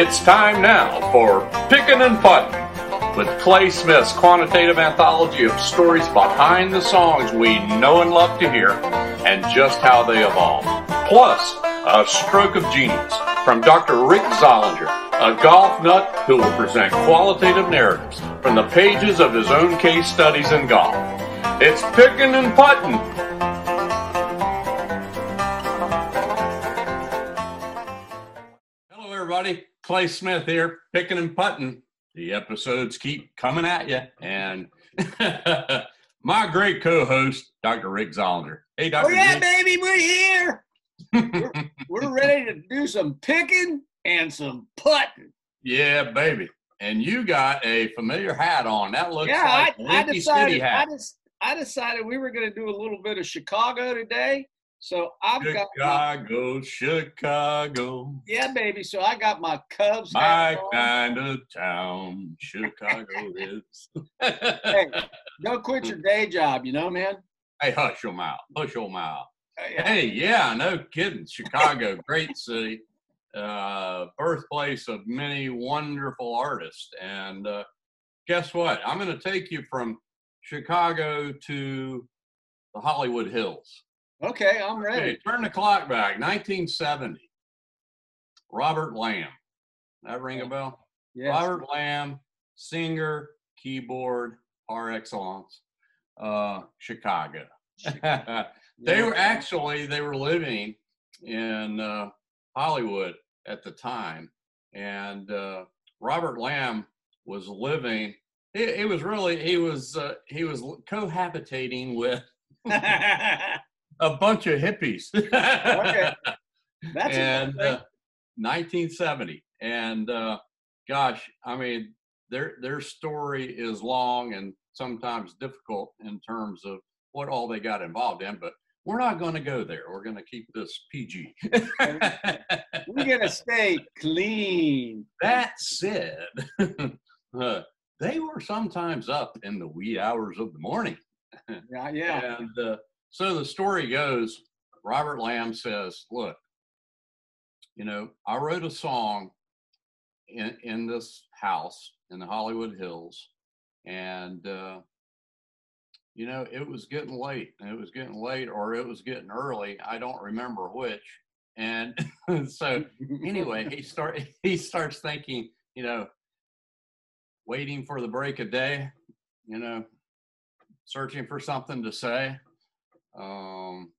It's time now for Pickin' and Puttin' with Clay Smith's quantitative anthology of stories behind the songs we know and love to hear and just how they evolve. Plus, a stroke of genius from Dr. Rick Zollinger, a golf nut who will present qualitative narratives from the pages of his own case studies in golf. It's Pickin' and Puttin'. Everybody. Clay Smith here, picking and putting. The episodes keep coming at you, and my great co-host, Dr. Rick Zollinger. Hey, Dr. Oh yeah, Rick. baby, we're here. We're, we're ready to do some picking and some putting. yeah, baby. And you got a familiar hat on. That looks yeah, like I, a I decided. I, I decided we were going to do a little bit of Chicago today. So I've got Chicago, Chicago, yeah, baby. So I got my Cubs my hat on. kind of town. Chicago is. Hey, don't quit your day job, you know, man. Hey, hush your mouth. Hush your mouth. Hey, Hey, yeah, no kidding. Chicago, great city, uh, birthplace of many wonderful artists. And uh, guess what? I'm going to take you from Chicago to the Hollywood Hills. Okay, I'm Okay, ready. turn the clock back. 1970. Robert Lamm. That ring a bell? Yes. Robert Lamm, singer, keyboard par excellence, uh, Chicago. they Yeah. were actually they were living in uh, Hollywood at the time, and uh, Robert Lamm was living. He, he was really he was uh, he was cohabitating with a bunch of hippies. okay. That's and uh, 1970 and uh, gosh i mean their their story is long and sometimes difficult in terms of what all they got involved in but we're not going to go there we're going to keep this pg we're going to stay clean. that said uh, they were sometimes up in the wee hours of the morning Yeah, yeah. and uh, so the story goes Robert Lamm says, Look, you know, I wrote a song in, in this house in the Hollywood Hills, and, uh, you know, it was getting late, and it was getting late, or it was getting early. I don't remember which. And so, anyway, he start he starts thinking, you know, waiting for the break of day, you know, searching for something to say. Um,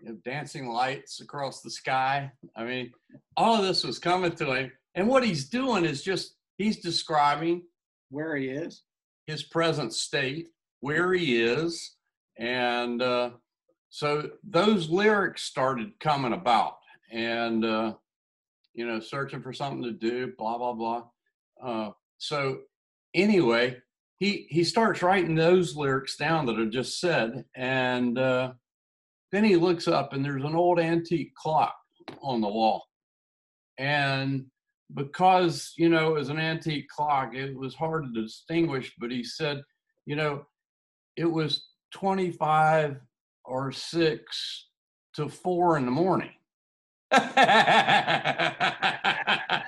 you know, dancing lights across the sky. I mean, all of this was coming to him, and what he's doing is just he's describing Where he is. his present state, where he is, and uh, so those lyrics started coming about, and uh, you know, searching for something to do, blah blah blah. Uh, so anyway, he he starts writing those lyrics down that are just said, and uh, then he looks up, and there's an old antique clock on the wall, and because you know it was an antique clock it was hard to distinguish but he said you know it was 25 or 6 to 4 in the morning.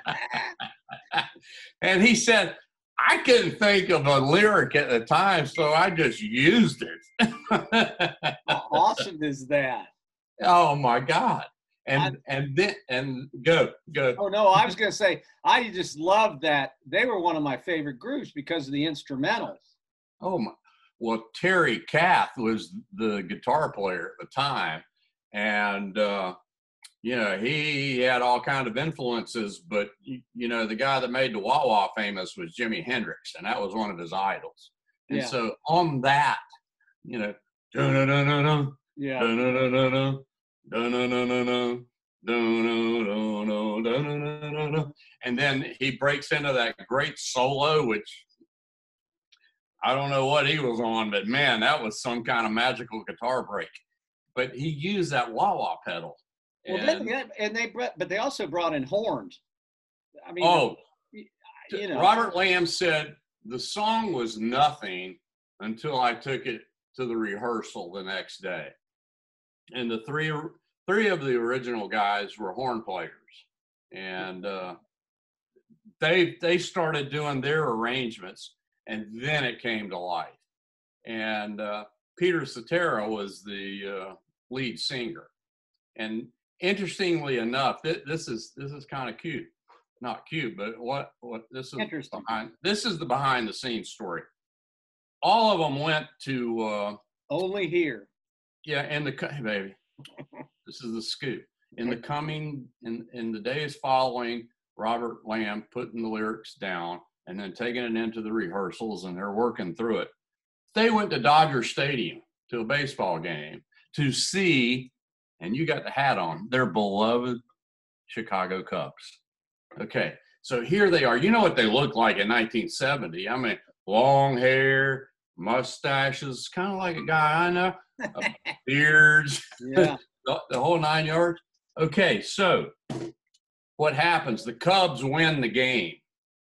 And he said i couldn't think of a lyric at the time so i just used it How awesome is that? oh my god and and then and go go Oh no, I was going to say I just loved that they were one of my favorite groups because of the instrumentals. Oh my! Well, Terry Kath was the guitar player at the time, and uh, you know he had all kind of influences. But you, know the guy that made the wah wah famous was Jimi Hendrix, and that was one of his idols. And Yeah. so on that, you know, dun-dun-dun-dun-dun, Yeah. dun-dun-dun-dun-dun, dun-dun-dun-dun-dun, dun-dun-dun-dun-dun-dun-dun. and then he breaks into that great solo, which I don't know what he was on, but man, that was some kind of magical guitar break. But he used that wah wah pedal. Well, And- they, yeah, and they but they also brought in horns. I mean, oh, you know, Robert Lamm said the song was nothing until I took it to the rehearsal the next day. And the three three of the original guys were horn players. And uh, they they started doing their arrangements, and then it came to life. And uh, Peter Cetera was the uh, lead singer. And interestingly enough, th- this is this is kind of cute, not cute, but what what this is Interesting. behind this is the behind the scenes story. All of them went to uh, Only here. yeah, and the hey, baby, this is the scoop. In the coming in in the days following, Robert Lamm putting the lyrics down and then taking it into the rehearsals, and they're working through it. They went to Dodger Stadium to a baseball game to see, and you got the hat on, their beloved Chicago Cubs. Okay, so here they are. You know what they look like in 1970? I mean, long hair, mustaches, kind of like a guy I know, beards, Yeah. the, the whole nine yards. Okay, so what happens? The Cubs win the game,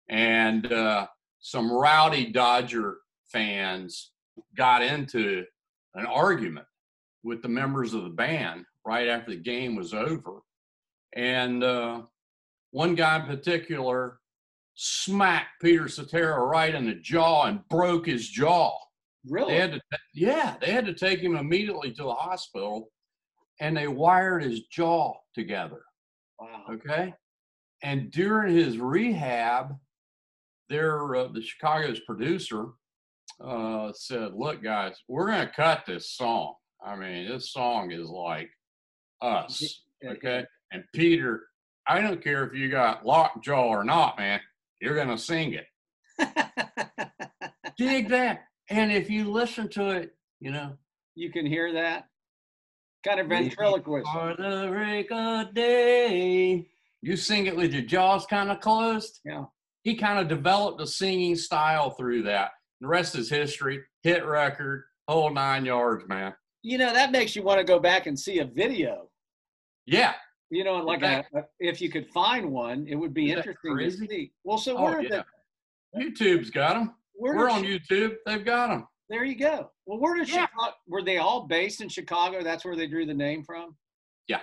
and uh, some rowdy Dodger fans got into an argument with the members of the band right after the game was over. And uh, one guy in particular smacked Peter Cetera right in the jaw and broke his jaw. Really? They had to, yeah, they had to take him immediately to the hospital, and they wired his jaw together. wow. Okay, and during his rehab, their uh, the Chicago's producer uh, said, "Look, guys, we're going to cut this song. I mean, this song is like us." Okay, and Peter, I don't care if you got locked jaw or not, man. You're going to sing it. Dig that. And if you listen to it, you know, you can hear that. Kind of ventriloquist. For the break of day. You sing it with your jaws kind of closed. Yeah. He kind of developed a singing style through that. The rest is history. Hit record, whole nine yards, man. You know, that makes you want to go back and see a video. Yeah. You know, like a- if you could find one, it would be Isn't interesting to see. Well, so Oh, where are yeah. the YouTube's got them. We're on Chi- YouTube. They've got them. There you go. Well, where did Yeah. Chicago? Were they all based in Chicago? That's where they drew the name from. Yeah.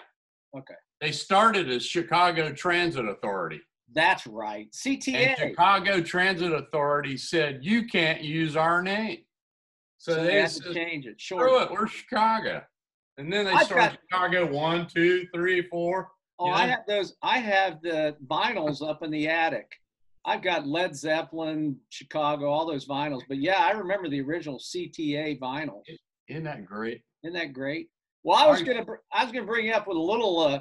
Okay. They started as Chicago Transit Authority. That's right. And CTA. Chicago Transit Authority said, you can't use our name. So, So they they had to change it. screw Sure. it, we're Chicago. And then they I've started Chicago one, two, three, four. Oh, you I have those. I have the vinyls up in the attic. I've got Led Zeppelin, Chicago, all those vinyls. But yeah, I remember the original CTA vinyls. Isn't that great? Isn't that great? Well, I was Are- gonna I was gonna bring you up with a little uh,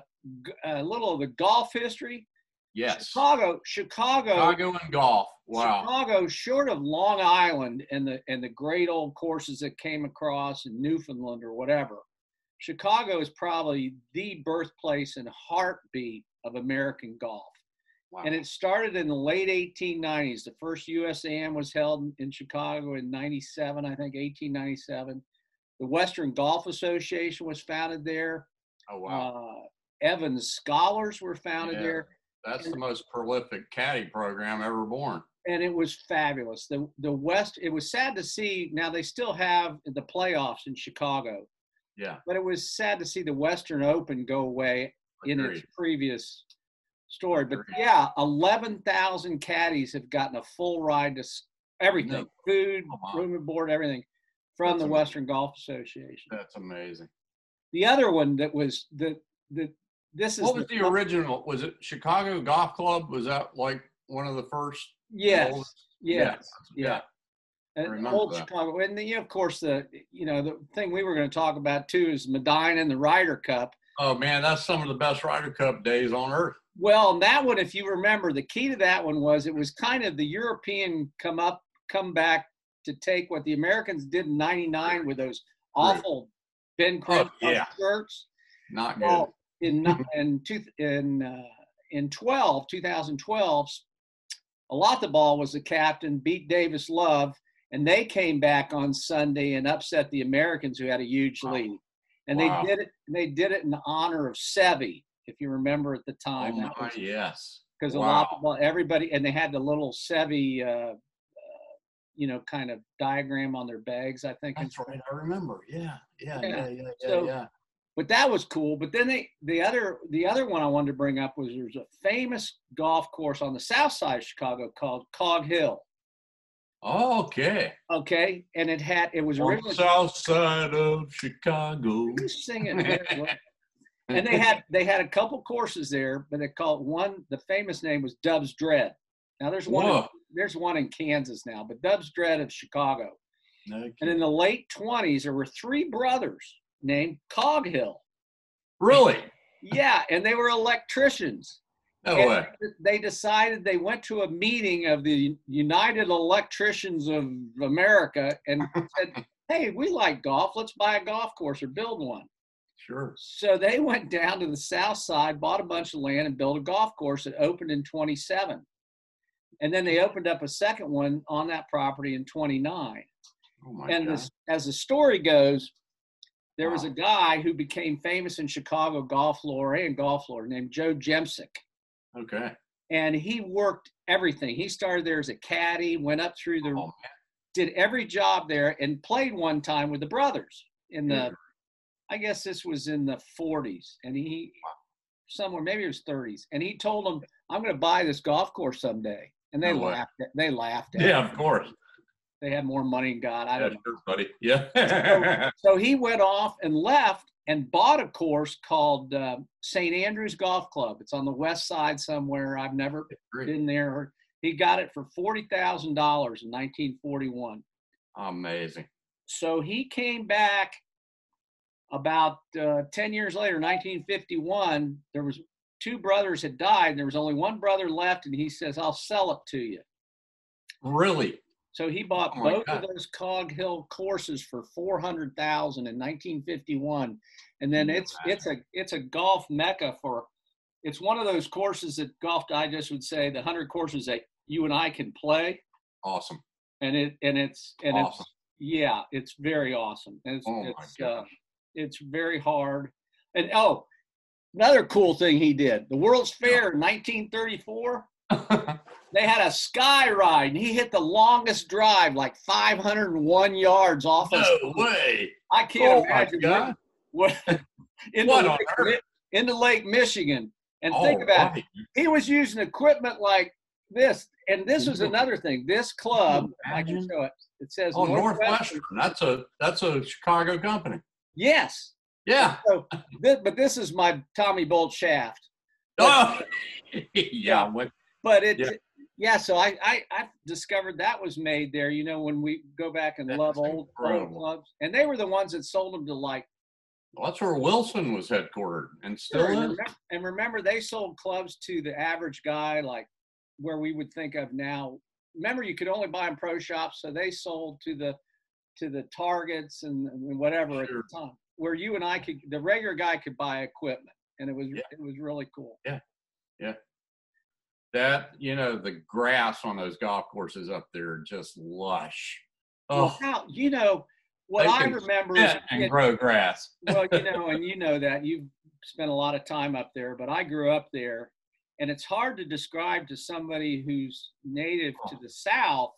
a little of the golf history. Yes. Chicago, Chicago, Chicago and golf. Wow. Chicago, short of Long Island and the and the great old courses that came across in Newfoundland or whatever, Chicago is probably the birthplace and heartbeat of American golf. wow. And it started in the late 1890s. The first USAM was held in Chicago in 97, I think, 1897. The Western Golf Association was founded there. oh, wow. Uh, Evans Scholars were founded Yeah. there. That's the most prolific caddy program ever born. and it was fabulous. The the West. It was sad to see. Now they still have the playoffs in Chicago, Yeah. but it was sad to see the Western Open go away in its previous story. But Agreed. yeah, eleven thousand caddies have gotten a full ride to everything, No. food, room and board, everything, from That's the amazing. Western Golf Association. That's amazing. The other one that was the the this is What was the original? Was it Chicago Golf Club? Was that like one of the first? Yes, yes, yeah. Remember old. Chicago, and then, you know, of course, the you know the thing we were going to talk about too is Medinah and the Ryder Cup. Oh man, that's some of the best Ryder Cup days on earth. Well, and that one, if you remember, the key to that one was it was kind of the European come up, come back to take what the Americans did in '99 with those awful Ben Crenshaw Oh, yeah. shirts. Not good. Well, in in two, in uh, in 12, 2012, Ball was the captain, beat Davis Love, and they came back on Sunday and upset the Americans, who had a huge Wow. lead. And Wow. they did it. They did it in honor of Seve, if you remember at the time. oh time. my, yes. Because a lot of well, everybody, and they had the little Seve, uh, uh, you know, kind of diagram on their bags. I think. That's right. I remember. Yeah. Yeah. Yeah. Yeah. Yeah. Yeah. So- yeah. but that was cool. But then they the other the other one I wanted to bring up was there's a famous golf course on the south side of Chicago called Cog Hill. Oh, okay. Okay, and it had it was originally south side of Chicago. Who's singing? and they had they had a couple courses there, but they called one the famous name was Dub's Dread. Now there's one in, there's one in Kansas now, but Dub's Dread of Chicago. No And in the late 20s, there were three brothers named Coghill. Really? Yeah, and they were electricians. No And way. They decided they went to a meeting of the United Electricians of America and said, "Hey, we like golf. Let's buy a golf course or build one." Sure. So they went down to the south side, bought a bunch of land, and built a golf course that opened in 27. And then they opened up a second one on that property in 29. Oh my and God. this, as the story goes, there was a guy who became famous in Chicago golf lore and golf lore named Joe Jemsek. Okay. And he worked everything. He started there as a caddy, went up through the, Oh, did every job there, and played one time with the brothers in the, Yeah. I guess this was in the 40s. And he, somewhere, maybe it was 30s. And he told them, I'm going to buy this golf course someday. And they No laughed. At, they laughed at yeah, him. of course. They had more money than God. I Yeah, don't know. sure, buddy. Yeah. So he went off and left and bought a course called uh, St. Andrews Golf Club. It's on the west side somewhere. I've never Great. been there. He got it for forty thousand dollars in 1941. Amazing. So he came back about uh, 10 years later, 1951. There was two brothers had died. And there was only one brother left, and he says, "I'll sell it to you." Really? So he bought Oh both God. of those Cog Hill courses for four hundred thousand in nineteen fifty one, and then it's it's a it's a golf mecca for. It's one of those courses that Golf Digest would say the hundred courses that you and I can play, Awesome. and it and it's and Awesome. it's yeah, it's very awesome. And it's Oh it's uh, it's very hard. And oh, another cool thing he did: the World's Fair in nineteen thirty four they had a sky ride and he hit the longest drive like 501 yards off of no way. i can't Oh imagine God. what, what into, on lake, earth? into lake michigan and Oh, think about it. He was using equipment like this and this was another thing this club i can show it it says Oh, Northwestern. Northwestern. That's a that's a Chicago company. yes Yeah. so this, but this is my tommy bolt shaft Oh, yeah. What, but it Yeah. Yeah. so I, I i discovered that was made there you know when we go back and That's love old, old clubs and they were the ones that sold them to like well, that's where Wilson was headquartered and still and, is. remember, and remember they sold clubs to the average guy like where we would think of now remember you could only buy them pro shops so they sold to the to the targets and, and whatever at the time where you and i could the regular guy could buy equipment and it was Yeah. it was really cool That you know the grass on those golf courses up there just lush. well Oh, how you know what i remember is and grow grass. well, you know, and you know that you've spent a lot of time up there, but I grew up there, and it's hard to describe to somebody who's native to oh. the South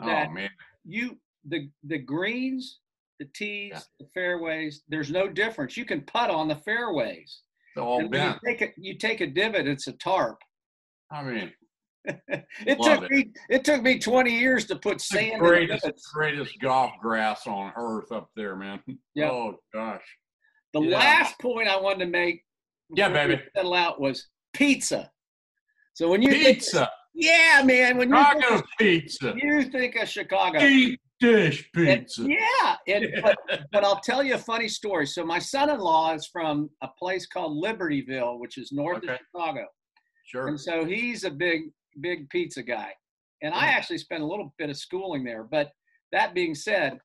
Oh that- man, you the the greens, the tees, Yeah. the fairways. There's no difference. You can putt on the fairways. it's all when you bent. take a you take a divot, it's a tarp. I mean, it took it. me it took me 20 years to put it's the sand in greatest, greatest golf grass on earth up there, man. Yeah. Oh gosh. The Yeah. last point I wanted to make Yeah, baby. settle out was pizza. So when you think Pizza, Yeah, man. When you think, of, pizza, you think of Chicago, deep dish And- pizza. yeah. And, but, but I'll tell you a funny story. So my son-in-law is from a place called Libertyville, which is north of Chicago, Sure. and so he's a big, big pizza guy. And I actually spent a little bit of schooling there. But that being said,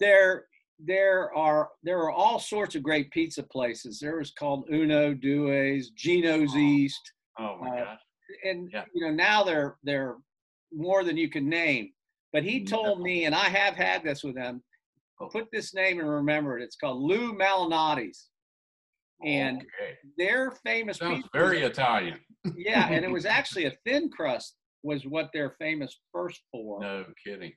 there there are there are all sorts of great pizza places. There was called Uno, Due's, Gino's Oh. East. Oh my uh, gosh. and Yeah. you know now they're they're more than you can name. But he Yeah. told me, and I have had this with him. Oh. Put this name and remember it. It's called Lou Malinotti's, and okay. their famous sounds very Italian. Yeah, and it was actually a thin crust was what they're famous first for. No kidding.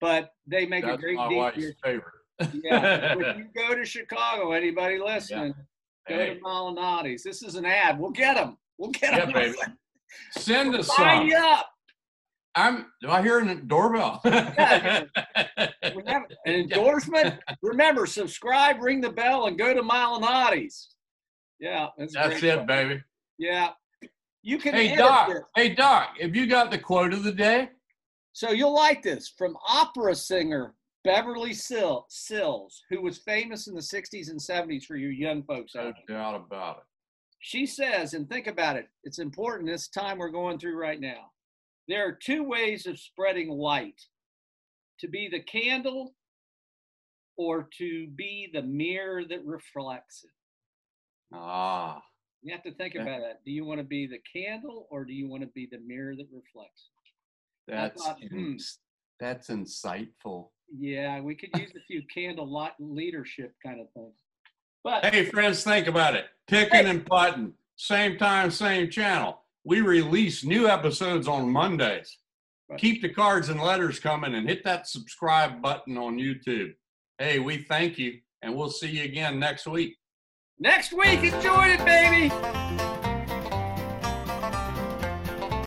But they make a That's great my wife's beer. favorite. yeah. When you go to Chicago, anybody listening, go Hey, to Malinati's. This is an ad. We'll get them. We'll get Yeah, them. baby. send us Sign some. you up. I'm. Do I hear a doorbell? Yeah, an endorsement. Remember, subscribe, ring the bell, and go to Malinati's. Yeah, that's, That's it, one. baby. Yeah, you can. Hey Doc. this. Hey Doc. Have you got the quote of the day? So you'll like this from opera singer Beverly Sill, Sills, who was famous in the 60s and 70s for you young folks out No there. doubt about it. She says, and think about it, it's important this time we're going through right now. There are two ways of spreading light to be the candle or to be the mirror that reflects it. Ah, You have to think about that. Do you want to be the candle or do you want to be the mirror that reflects? that's thought, hmm. that's insightful. Yeah, we could use a few candle light leadership kind of things. But Hey friends, think about it. Picking and putting, same time, same channel. We release new episodes on Mondays. Right. Keep the cards and letters coming and hit that subscribe button on YouTube. Hey, we thank you, and we'll see you again next week. Next week, enjoy it, baby.